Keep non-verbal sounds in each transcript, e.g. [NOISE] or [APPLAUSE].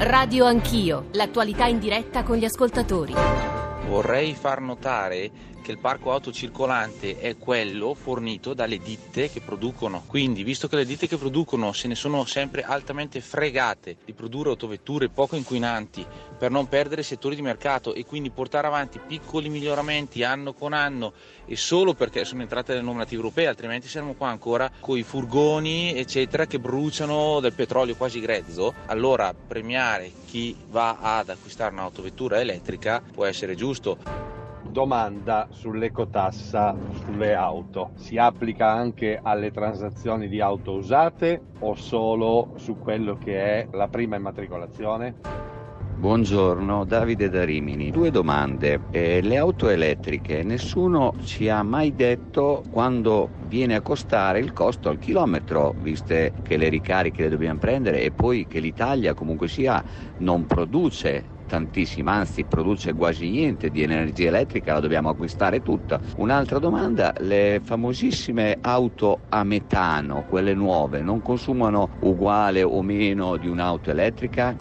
Radio Anch'io, l'attualità in diretta con gli ascoltatori. Vorrei far notare che il parco auto circolante è quello fornito dalle ditte che producono. Quindi, visto che le ditte che producono se ne sono sempre altamente fregate di produrre autovetture poco inquinanti per non perdere settori di mercato e quindi portare avanti piccoli miglioramenti anno con anno e solo perché sono entrate le normative europee, altrimenti saremmo qua ancora con i furgoni, eccetera, che bruciano del petrolio quasi grezzo. Allora premiare chi va ad acquistare un'autovettura elettrica può essere giusto domanda sull'ecotassa sulle auto. Si applica anche alle transazioni di auto usate o solo su quello che è la prima immatricolazione? Buongiorno, Davide da Rimini. Due domande. Eh, le auto elettriche, nessuno ci ha mai detto quando viene a costare il costo al chilometro, viste che le ricariche le dobbiamo prendere e poi che l'Italia comunque sia non produce tantissima, anzi produce quasi niente di energia elettrica, la dobbiamo acquistare tutta. Un'altra domanda, le famosissime auto a metano, quelle nuove, non consumano uguale o meno di un'auto elettrica?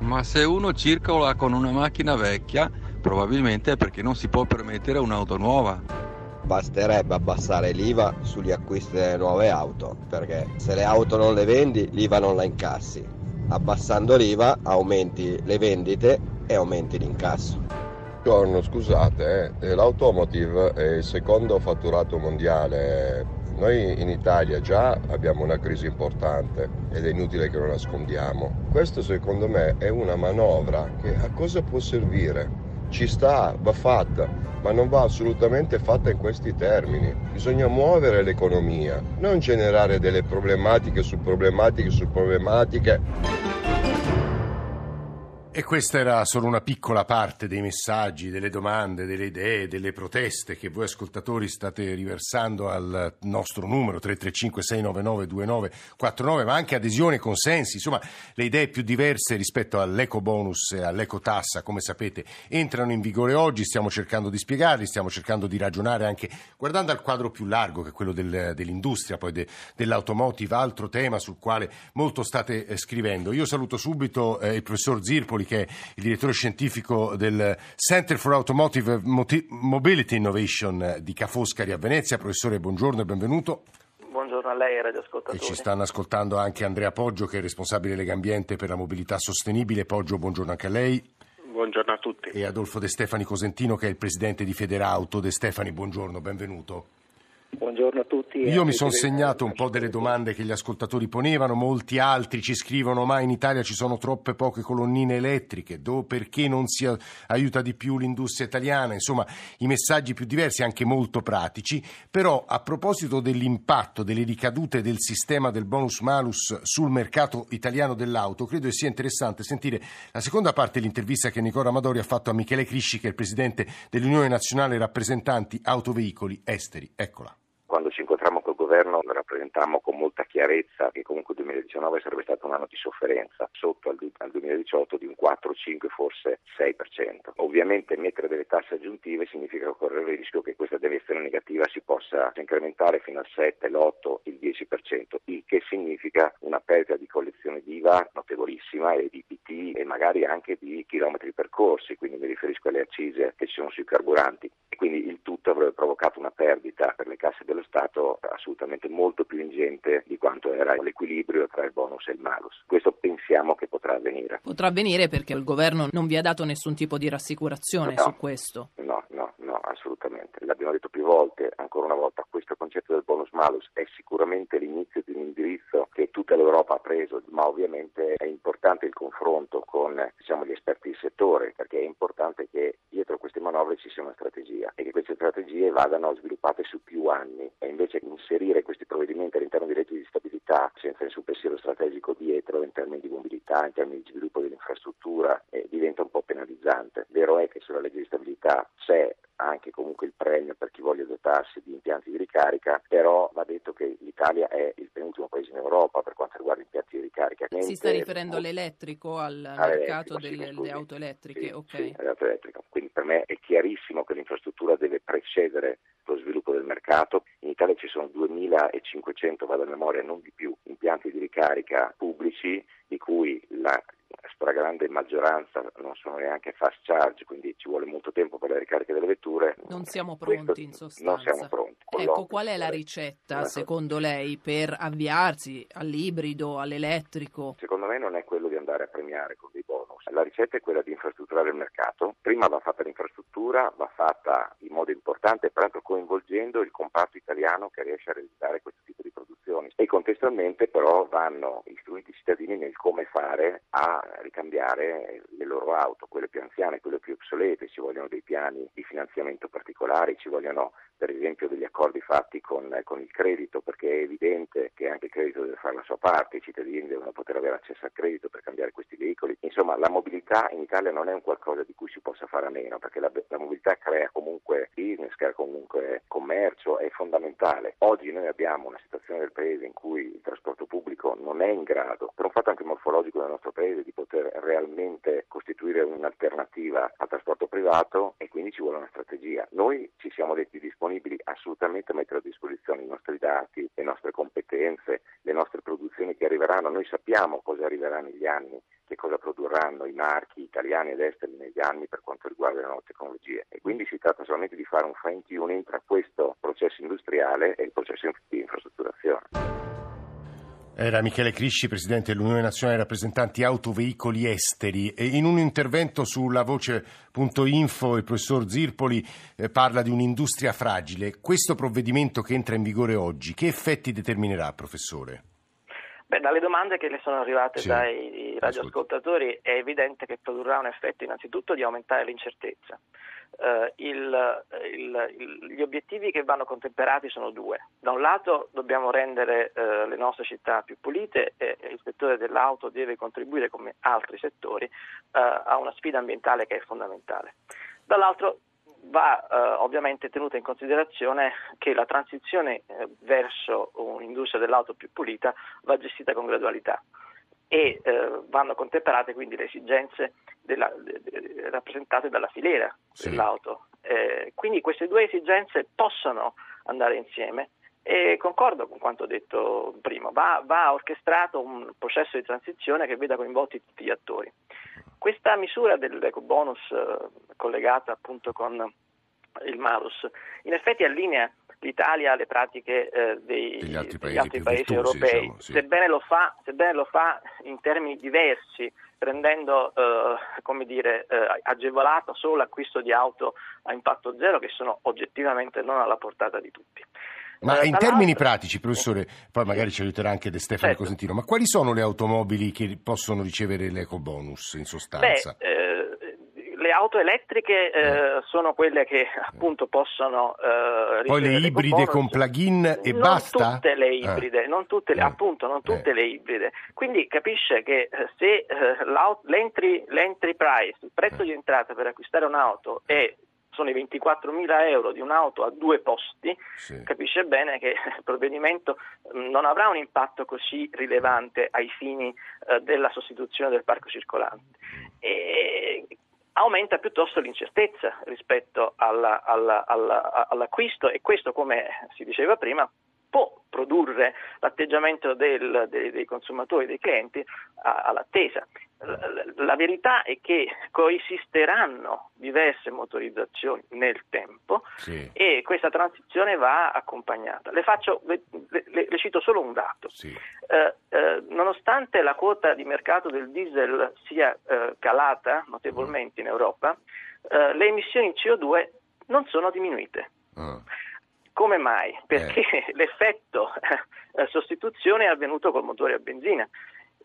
Ma se uno circola con una macchina vecchia, probabilmente è perché non si può permettere un'auto nuova. Basterebbe abbassare l'IVA sugli acquisti delle nuove auto, perché se le auto non le vendi, l'IVA non la incassi abbassando l'IVA aumenti le vendite e aumenti l'incasso. Buongiorno, scusate, eh, l'automotive è il secondo fatturato mondiale. Noi in Italia già abbiamo una crisi importante ed è inutile che lo nascondiamo. Questo secondo me è una manovra che a cosa può servire? ci sta, va fatta, ma non va assolutamente fatta in questi termini. Bisogna muovere l'economia, non generare delle problematiche su problematiche su problematiche. E questa era solo una piccola parte dei messaggi, delle domande, delle idee, delle proteste che voi ascoltatori state riversando al nostro numero 335-699-2949, ma anche adesioni e consensi, insomma le idee più diverse rispetto all'eco bonus e all'eco tassa, come sapete, entrano in vigore oggi, stiamo cercando di spiegarli, stiamo cercando di ragionare anche guardando al quadro più largo che è quello del, dell'industria, poi de, dell'automotive, altro tema sul quale molto state eh, scrivendo. Io saluto subito eh, il professor Zirpoli che è il direttore scientifico del Center for Automotive Mobility Innovation di Ca' Foscari a Venezia. Professore, buongiorno e benvenuto. Buongiorno a lei e radioascoltatori. E ci stanno ascoltando anche Andrea Poggio, che è responsabile Legambiente per la mobilità sostenibile. Poggio, buongiorno anche a lei. Buongiorno a tutti. E Adolfo De Stefani Cosentino, che è il presidente di Federauto. De Stefani, buongiorno, benvenuto. Buongiorno a tutti. Io mi sono segnato un po' delle domande che gli ascoltatori ponevano, molti altri ci scrivono ma in Italia ci sono troppe poche colonnine elettriche, do, perché non si aiuta di più l'industria italiana, insomma i messaggi più diversi anche molto pratici, però a proposito dell'impatto, delle ricadute del sistema del bonus malus sul mercato italiano dell'auto, credo sia interessante sentire la seconda parte dell'intervista che Nicola Amadori ha fatto a Michele Crisci che è il presidente dell'Unione Nazionale Rappresentanti Autoveicoli Esteri. Eccola incontrammo rappresentammo con molta chiarezza che comunque il 2019 sarebbe stato un anno di sofferenza, sotto al, al 2018 di un 4, 5, forse 6%. Ovviamente mettere delle tasse aggiuntive significa correre il rischio che questa deviazione negativa si possa incrementare fino al 7, l'8, il 10%, il che significa una perdita di collezione di IVA notevolissima e di PT e magari anche di chilometri percorsi, quindi mi riferisco alle accise che ci sono sui carburanti e quindi il tutto avrebbe provocato una perdita per le casse dello Stato assolutamente molto più ingente di quanto era l'equilibrio tra il bonus e il malus. Questo pensiamo che potrà avvenire. Potrà avvenire perché il governo non vi ha dato nessun tipo di rassicurazione no, su questo. No, no, no, assolutamente. L'abbiamo detto più volte, ancora una volta, questo concetto del bonus malus è sicuramente l'inizio di un indirizzo che tutta l'Europa ha preso, ma ovviamente è importante il confronto con diciamo, gli esperti del settore, perché è importante che dietro queste manovre ci sia una strategia e che queste strategie vadano sviluppate su più anni e invece inserire questi provvedimenti all'interno di leggi di stabilità senza nessun pensiero strategico dietro in termini di mobilità, in termini di sviluppo dell'infrastruttura eh, diventa un po' penalizzante. Vero è che sulla legge di stabilità c'è anche comunque il premio per chi voglia dotarsi di impianti di ricarica, però va detto che l'Italia è il penultimo paese in Europa per quanto riguarda impianti di ricarica. Si sta riferendo all'elettrico, al mercato delle sì, auto elettriche? Sì, okay. sì. Quindi per me è chiarissimo che l'infrastruttura deve precedere lo sviluppo del mercato. In Italia ci sono 2500, vado a memoria, non di più, impianti di ricarica pubblici, di cui la stragrande maggioranza non sono neanche fast charge, quindi ci vuole molto tempo per le ricariche delle vetture. Non siamo pronti Questo- in sostanza. Non siamo pronti. Ecco, qual è la eh, ricetta una- secondo lei per avviarsi all'ibrido, all'elettrico? Secondo me non è quello di andare a premiare con dei bonus. La ricetta è quella di infrastrutturare il mercato. Prima va fatta l'infrastruttura, va fatta in modo importante, peraltro coinvolgendo il comparto italiano che riesce a realizzare questo tipo di produzioni. E contestualmente però vanno istruiti i cittadini nel come fare a ricambiare le loro auto, quelle più anziane, quelle più obsolete. Ci vogliono dei piani di finanziamento particolari, ci vogliono per esempio degli accordi fatti con, con il credito, perché è evidente che anche il credito deve fare la sua parte, i cittadini devono poter avere accesso al credito per cambiare questi veicoli. Insomma, la mobilità in Italia non è un qualcosa di cui si possa fare a meno, perché la, la mobilità crea comunque business, crea comunque commercio, è fondamentale. Oggi noi abbiamo una situazione del paese in cui il trasporto pubblico non è in grado, per un fatto anche morfologico del nostro paese, di poter realmente costituire un'alternativa al trasporto privato e quindi ci vuole una strategia. Noi ci siamo detti disponibili assolutamente a mettere a disposizione i nostri dati, le nostre competenze, le nostre produzioni che arriveranno. Noi sappiamo cosa arriverà negli anni, cosa produrranno i marchi italiani ed esteri negli anni per quanto riguarda le nuove tecnologie e quindi si tratta solamente di fare un fine tuning tra questo processo industriale e il processo di infrastrutturazione. Era Michele Crisci, presidente dell'Unione Nazionale Rappresentanti Autoveicoli Esteri e in un intervento sulla voce.info il professor Zirpoli eh, parla di un'industria fragile. Questo provvedimento che entra in vigore oggi, che effetti determinerà, professore? Beh, dalle domande che le sono arrivate Sì, dai radioascoltatori è evidente che produrrà un effetto innanzitutto di aumentare l'incertezza. Eh, il- il- il- gli obiettivi che vanno contemperati sono due. Da un lato dobbiamo rendere eh, le nostre città più pulite e, e il settore dell'auto deve contribuire come altri settori eh, a una sfida ambientale che è fondamentale. Dall'altro va eh, ovviamente tenuta in considerazione che la transizione eh, verso un'industria dell'auto più pulita va gestita con gradualità e eh, vanno contemperate quindi le esigenze della- de- de- rappresentate dalla filiera Sì. dell'auto. Eh, quindi queste due esigenze possono andare insieme e concordo con quanto detto prima, va, va orchestrato un processo di transizione che veda coinvolti tutti gli attori. Questa misura dell'eco bonus eh, collegata appunto con il malus in effetti allinea l'Italia alle pratiche eh, dei, Degli altri degli paesi altri più paesi virtuosi, europei, diciamo, sì. sebbene, lo fa, sebbene lo fa in termini diversi, rendendo eh, come dire, eh, agevolato solo l'acquisto di auto a impatto zero che sono oggettivamente non alla portata di tutti. Ma Eh, in termini pratici, professore, poi magari ci aiuterà anche De Stefano Certo. Cosentino, ma quali sono le automobili che possono ricevere l'ecobonus in sostanza? Beh, eh, le auto elettriche eh, sono quelle che appunto possono eh, Poi le ibride con plug-in e non basta? tutte le Eh. ibride, non tutte le- Eh. appunto, non tutte Eh. le ibride. Quindi capisce che eh, se eh, l'entry, l'entry price, il prezzo Eh. di entrata per acquistare un'auto è sono i 24.000 euro di un'auto a due posti, Sì. capisce bene che il provvedimento mh, non avrà un impatto così rilevante ai fini eh, della sostituzione del parco circolante. E aumenta piuttosto l'incertezza rispetto alla- alla- alla- all'acquisto e questo, come si diceva prima, può produrre l'atteggiamento del- dei, dei consumatori, dei clienti a- all'attesa. La, verità è che coesisteranno diverse motorizzazioni nel tempo Sì. e questa transizione va accompagnata. Le, faccio, le, le- le cito solo un dato. Sì. Eh, eh, nonostante la quota di mercato del diesel sia eh, calata notevolmente in Europa, eh, le emissioni CO2 non sono diminuite. Ah. Come mai? Perché [LAUGHS] l'effetto eh, sostituzione è avvenuto col motore a benzina.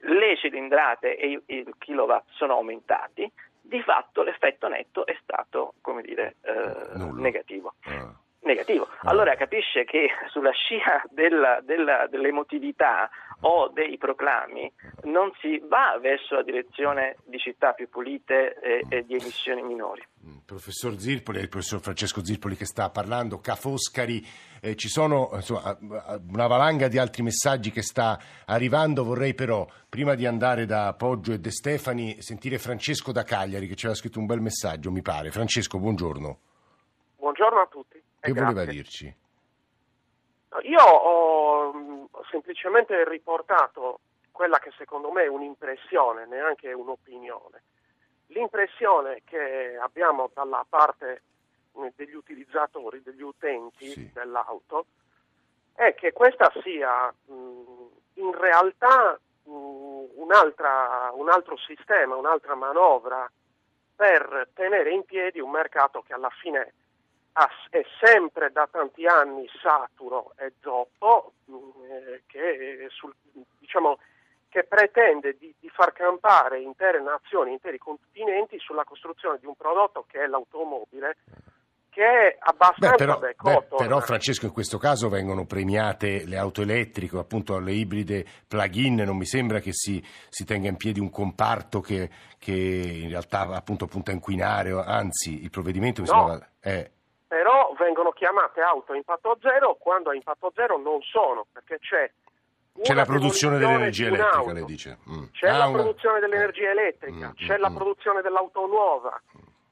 Le cilindrate e i, i kilowatt sono aumentati, di fatto l'effetto netto è stato, come dire, eh, negativo. Ah. Negativo. Allora capisce che [LAUGHS] sulla scia della- della- dell'emotività o dei proclami non si va verso la direzione di città più pulite e, e di emissioni minori. Mm, Professor Zirpoli, è il professor Francesco Zirpoli che sta parlando, Ca' Foscari, eh, ci sono insomma, una valanga di altri messaggi che sta arrivando, vorrei però, prima di andare da Poggio e De Stefani, sentire Francesco da Cagliari che ci aveva scritto un bel messaggio, mi pare. Francesco, buongiorno. Buongiorno a tutti. Che e voleva grazie. dirci? Io ho mh, semplicemente riportato quella che secondo me è un'impressione, neanche un'opinione. L'impressione che abbiamo dalla parte eh, degli utilizzatori, degli utenti Sì. dell'auto, è che questa sia mh, in realtà un altro sistema, un'altra manovra per tenere in piedi un mercato che alla fine è sempre da tanti anni saturo e zoppo, mh, eh, che, sul- diciamo, che pretende di, di far campare intere nazioni, interi continenti sulla costruzione di un prodotto che è l'automobile, che è Beh, abbastanza però, becotto. beh, però, ormai. Francesco, in questo caso vengono premiate le auto elettriche, appunto le ibride plug-in. Non mi sembra che si, si tenga in piedi un comparto che, che in realtà appunto punta a inquinare, anzi, il provvedimento mi No. sembrava. eh, però vengono chiamate auto a impatto zero quando a impatto zero non sono, perché c'è c'è la produzione dell'energia elettrica, lei dice. Mm. C'è Ah, la una- produzione dell'energia eh. elettrica, Mm, c'è mm, la mm. produzione dell'auto nuova,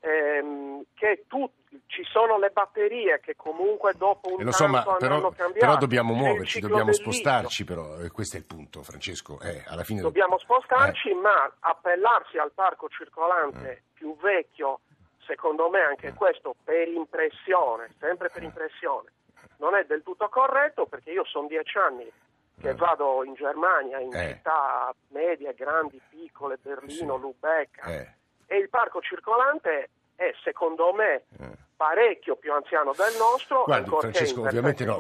ehm, che tu- ci sono le batterie che comunque dopo un Eh, lo so, ma però, dobbiamo muoverci, dobbiamo spostarci, però eh, questo è il punto, Francesco. Eh, alla fine Dobbiamo spostarci, Eh. ma appellarsi al parco circolante più vecchio, secondo me anche questo per impressione, sempre per impressione, non è del tutto corretto perché io sono dieci anni che vado in Germania, in Eh. città medie, grandi, piccole, Berlino, Sì. Lubecca, Eh, e il parco circolante è secondo me eh. Parecchio più anziano del nostro, Guardi, Francesco, ovviamente no,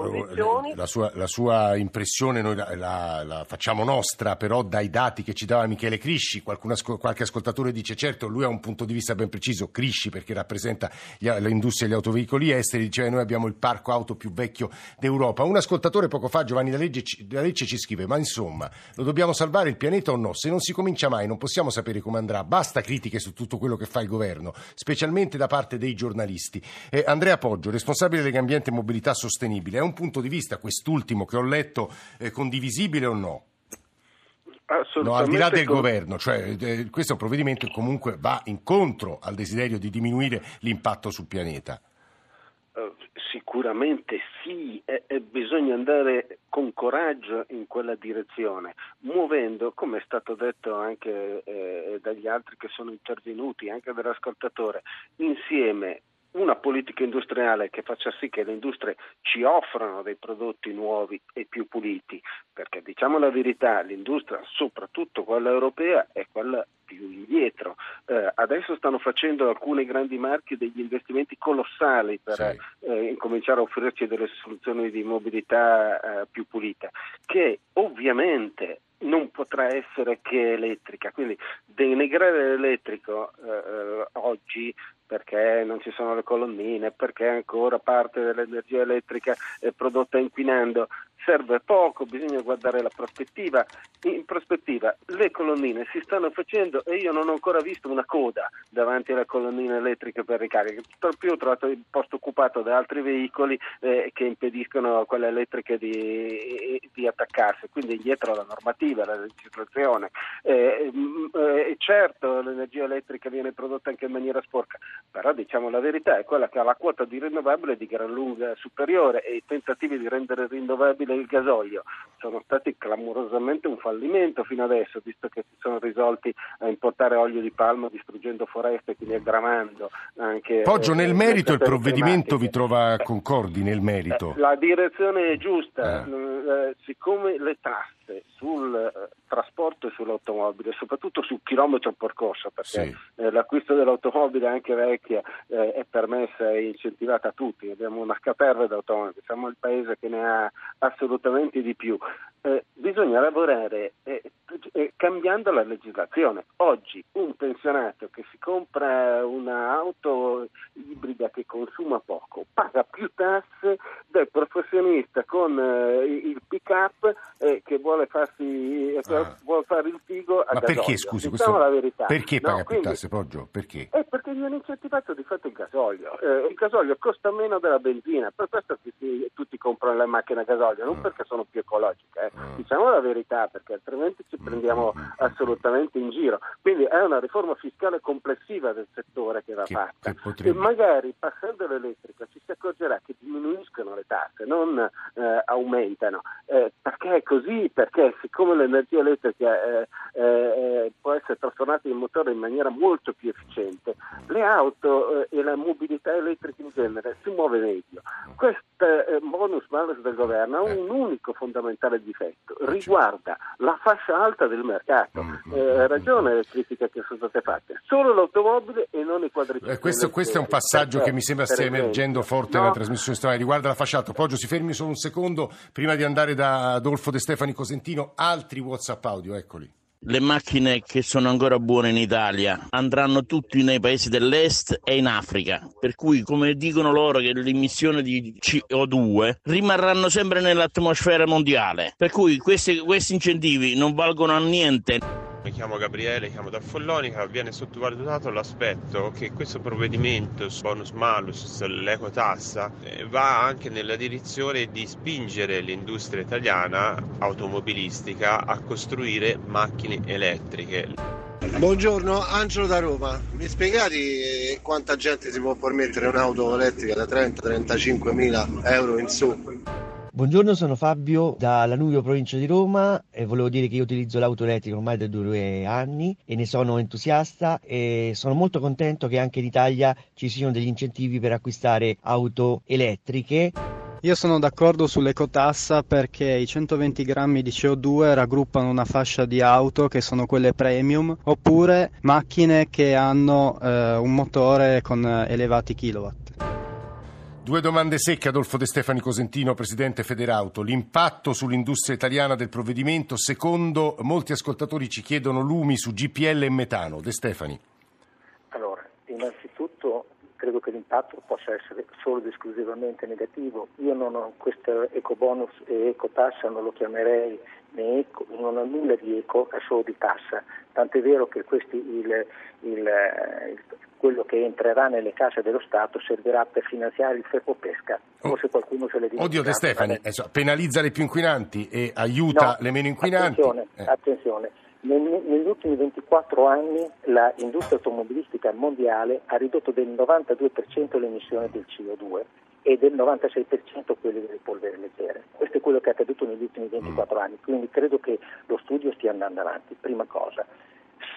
la sua, la sua impressione noi la, la- la facciamo nostra, però dai dati che ci dava Michele Crisci, qualcun qualche ascoltatore dice certo, lui ha un punto di vista ben preciso, Crisci perché rappresenta gli- l'industria degli autoveicoli esteri, diceva noi abbiamo il parco auto più vecchio d'Europa. Un ascoltatore poco fa, Giovanni D'Alegge ci scrive, ma insomma, lo dobbiamo salvare il pianeta o no? Se non si comincia mai non possiamo sapere come andrà, basta critiche su tutto quello che fa il governo, specialmente da parte dei giornalisti. Eh, Andrea Poggio, responsabile Legambiente e Mobilità Sostenibile, è un punto di vista, quest'ultimo che ho letto, eh, condivisibile o no? No, al di là del con- governo, cioè, eh, questo è un provvedimento che comunque va incontro al desiderio di diminuire l'impatto sul pianeta. Eh, Sicuramente sì, e, e bisogna andare con coraggio in quella direzione, muovendo, come è stato detto anche eh, dagli altri che sono intervenuti, anche dall'ascoltatore, insieme una politica industriale che faccia sì che le industrie ci offrano dei prodotti nuovi e più puliti, perché diciamo la verità, l'industria, soprattutto quella europea, è quella più indietro. Eh, adesso stanno facendo alcuni grandi marchi degli investimenti colossali per Sì. eh, incominciare a offrirci delle soluzioni di mobilità eh, più pulita, che ovviamente non potrà essere che elettrica, quindi denigrare l'elettrico eh, eh, oggi perché non ci sono le colonnine, perché ancora parte dell'energia elettrica è prodotta inquinando, serve poco, bisogna guardare la prospettiva. In prospettiva le colonnine si stanno facendo e io non ho ancora visto una coda davanti alle colonnine elettriche per ricarica, più ho trovato il posto occupato da altri veicoli eh, che impediscono a quelle elettriche di, di attaccarsi, quindi dietro la normativa, la legislazione. Eh, mm, eh, certo l'energia elettrica viene prodotta anche in maniera sporca, però diciamo la verità è quella che ha la quota di rinnovabile di gran lunga superiore e i tentativi di rendere rinnovabile il gasolio sono stati clamorosamente un fallimento fino adesso, visto che si sono risolti a importare olio di palma distruggendo foreste, quindi aggravando anche... Poggio, eh, nel merito il provvedimento vi trova concordi nel merito? Eh, La direzione è giusta, Eh. eh, siccome le tasse sul eh, trasporto e sull'automobile, soprattutto sul chilometro percorso, perché Sì. eh, l'acquisto dell'automobile anche vecchia eh, è permessa e incentivata a tutti, abbiamo una caterva d'automobili, siamo il paese che ne ha assolutamente di più. Eh, bisogna lavorare eh, eh, cambiando la legislazione. Oggi un pensionato che si compra un'auto ibrida che consuma poco paga più tasse del professionista con eh, il pick up che vuole farsi eh, Ah. vuole fare il figo a Ma gasolio. perché, scusi, diciamo questo- la verità. perché No, paga più quindi- tasse, Poggio? Perché? eh, perché viene incentivato di fatto il gasolio. Eh, il gasolio costa meno della benzina, per questo tutti, tutti comprano le macchine a gasolio, non mm. perché sono più ecologiche, eh. Mm. diciamo la verità, perché altrimenti ci prendiamo assolutamente in giro. Quindi è una riforma fiscale complessiva del settore che va che, fatta. Che e magari passando all'elettrica ci si accorgerà che diminuiscono le tasse, non eh, aumentano. Eh, perché è così? Perché siccome l'energia elettrica eh, eh, può essere trasformata in motore in maniera molto più efficiente, le auto eh, e la mobilità elettrica in genere si muove meglio. Questo bonus malus del governo ha un unico fondamentale difetto, riguarda la fascia alta del mercato. Ha ragione le critiche che sono state fatte, solo l'automobile e non i quadricicli. Questo, questo, è un passaggio che mi sembra stia emergendo forte no. nella trasmissione stamani, riguarda la fascia alta. Poggio, si fermi solo un secondo prima di andare da Adolfo De Stefani Cosentino, altri WhatsApp audio, eccoli. Le macchine che sono ancora buone in Italia andranno tutti nei paesi dell'est e in Africa, per cui come dicono loro che l'emissione di CO2 rimarranno sempre nell'atmosfera mondiale, per cui questi, questi incentivi non valgono a niente. Mi chiamo Gabriele, chiamo da Follonica, viene sottovalutato l'aspetto che questo provvedimento bonus malus, l'ecotassa, eh, va anche nella direzione di spingere l'industria italiana automobilistica a costruire macchine elettriche. Buongiorno, Angelo da Roma. Mi spiegate quanta gente si può permettere un'auto elettrica da 30-35 mila euro in su? Buongiorno, sono Fabio da Lanuvio, provincia di Roma e volevo dire che io utilizzo l'auto elettrica ormai da due anni e ne sono entusiasta e sono molto contento che anche in Italia ci siano degli incentivi per acquistare auto elettriche. Io sono d'accordo sull'ecotassa perché i 120 grammi di CO2 raggruppano una fascia di auto che sono quelle premium oppure macchine che hanno eh, un motore con elevati kilowatt. Due domande secche, Adolfo De Stefani Cosentino, Presidente Federauto. L'impatto sull'industria italiana del provvedimento, secondo molti ascoltatori ci chiedono lumi su GPL e metano. De Stefani. Allora, innanzitutto credo che l'impatto possa essere solo ed esclusivamente negativo. Io non ho questo ecobonus e ecotassa, non lo chiamerei né eco, non ho nulla di eco, è solo di tassa. Tant'è vero che questi, il, il, il, quello che entrerà nelle casse dello Stato servirà per finanziare il ferro pesca. Forse oh. qualcuno se le dice. Oddio De Stefani, eh, penalizza le più inquinanti e aiuta no, le meno inquinanti. Attenzione, eh. attenzione. negli ultimi 24 anni l'industria automobilistica mondiale ha ridotto del 92% le emissioni del CO2 e del 96% quelle delle polveri leggere. Questo è quello che è accaduto negli ultimi 24 mm. anni, quindi credo che lo studio stia andando avanti, prima cosa.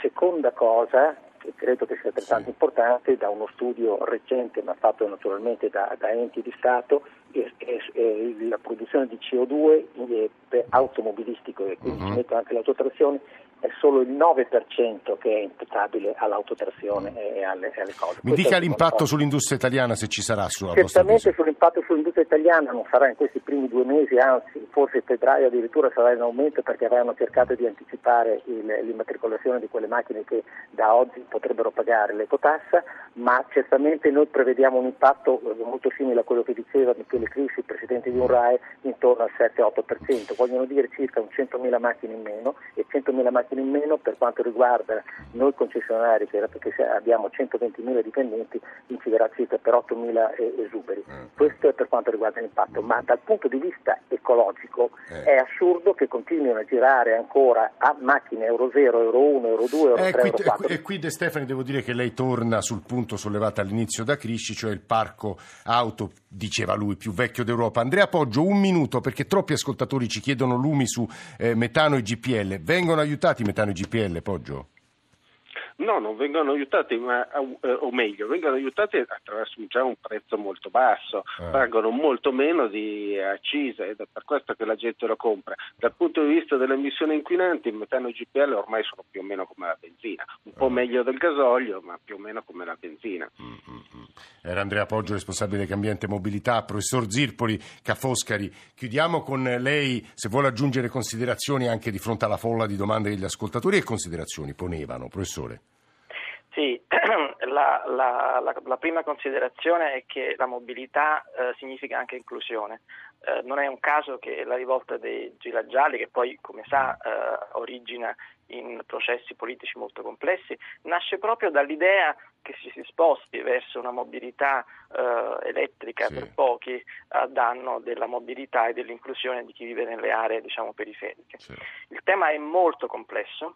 Seconda cosa, che credo che sia altrettanto sì. importante, da uno studio recente, ma fatto naturalmente da, da enti di Stato, è, è, è la produzione di CO2 automobilistico e quindi uh-huh. ci metto anche l'autotrazione è solo il 9% che è imputabile all'autotrazione e alle, alle cose. Mi Questo dica l'impatto sull'industria italiana se ci sarà sulla Certamente sull'impatto sull'industria italiana non sarà in questi primi due mesi, anzi forse febbraio addirittura sarà in aumento perché avranno cercato di anticipare il, l'immatricolazione di quelle macchine che da oggi potrebbero pagare l'ecotassa, ma certamente noi prevediamo un impatto eh, molto simile a quello che diceva Michele Crissi, il Presidente di UNRAE, intorno al 7-8%, vogliono dire circa un 100.000 macchine in meno e 100.000 macchine in meno per quanto riguarda noi concessionari, perché abbiamo 120.000 dipendenti, inciderà circa per 8.000 esuberi. Mm. Questo è per quanto riguarda l'impatto, ma dal punto di vista ecologico eh. è assurdo che continuino a girare ancora a macchine Euro 0, Euro 1, Euro 2, Euro eh, 3, qui, Euro 4. E qui De Stefani devo dire che lei torna sul punto sollevato all'inizio da Crisci, cioè il parco auto, diceva lui, più vecchio d'Europa. Andrea Poggio, un minuto perché troppi ascoltatori ci chiedono lumi su eh, metano e GPL. Vengono aiutati metano e GPL, Poggio? No, non vengono aiutati, ma, eh, o meglio, vengono aiutati attraverso già un prezzo molto basso, eh. pagano molto meno di accise ed è per questo che la gente lo compra. Dal punto di vista delle emissioni inquinanti, il metano e il GPL ormai sono più o meno come la benzina, un po' eh. meglio del gasolio, ma più o meno come la benzina. Mm-hmm. Era Andrea Poggio, responsabile di Ambiente e Mobilità, professor Zirpoli, Cafoscari. Chiudiamo con lei, se vuole aggiungere considerazioni anche di fronte alla folla di domande degli ascoltatori e considerazioni ponevano, professore. Sì, [CLEARS THROAT] la, la, la, la, prima considerazione è che la mobilità eh, significa anche inclusione. Eh, non è un caso che la rivolta dei gialli, che poi, come sa, eh, origina in processi politici molto complessi, nasce proprio dall'idea che si, si sposti verso una mobilità eh, elettrica sì. per pochi a danno della mobilità e dell'inclusione di chi vive nelle aree diciamo, periferiche. Sì. Il tema è molto complesso,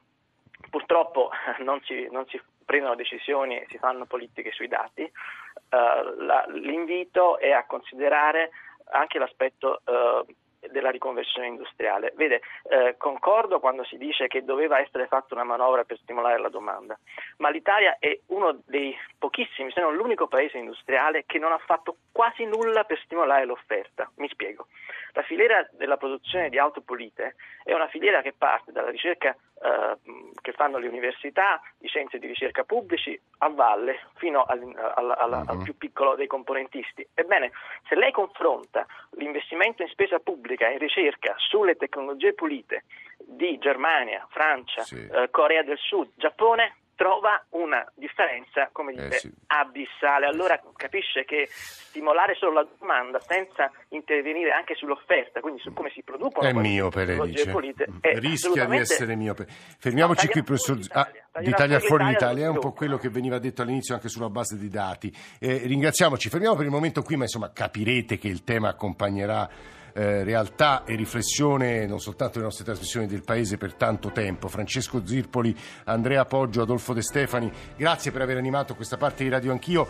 purtroppo [LAUGHS] non si, non si prendono decisioni e si fanno politiche sui dati. Uh, la, l'invito è a considerare anche l'aspetto uh, della riconversione industriale. Vede, eh, concordo quando si dice che doveva essere fatta una manovra per stimolare la domanda, ma l'Italia è uno dei pochissimi, se non l'unico paese industriale che non ha fatto quasi nulla per stimolare l'offerta. Mi spiego. La filiera della produzione di auto pulite è una filiera che parte dalla ricerca eh, che fanno le università, i centri di ricerca pubblici, a valle, fino al, al, al, al, mhm. più piccolo dei componentisti. Ebbene, se lei confronta l'investimento in spesa pubblica e in ricerca sulle tecnologie pulite di Germania, Francia, sì. eh, Corea del Sud, Giappone, trova una differenza, come dire, eh sì. abissale. Allora capisce che stimolare solo la domanda senza intervenire anche sull'offerta, quindi su come si producono è miope, lei dice. Pulite, è rischia di essere miope. Fermiamoci no, qui, professor ah, d'Italia fuori d'Italia, è un po' quello che veniva detto all'inizio anche sulla base di dati. Eh, ringraziamoci, fermiamo per il momento qui, ma insomma capirete che il tema accompagnerà eh, realtà e riflessione non soltanto le nostre trasmissioni del Paese per tanto tempo. Francesco Zirpoli, Andrea Poggio, Adolfo De Stefani, grazie per aver animato questa parte di Radio Anch'io.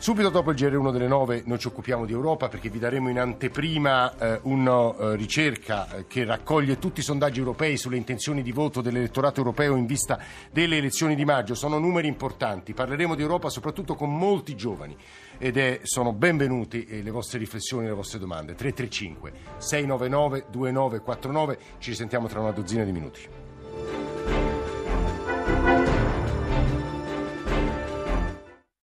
Subito dopo il GR1 delle 9 noi ci occupiamo di Europa perché vi daremo in anteprima eh, una eh, ricerca eh, che raccoglie tutti i sondaggi europei sulle intenzioni di voto dell'elettorato europeo in vista delle elezioni di maggio. Sono numeri importanti. Parleremo di Europa soprattutto con molti giovani ed è, sono benvenuti eh, le vostre riflessioni e le vostre domande. 335 699 2949. Ci risentiamo tra una dozzina di minuti.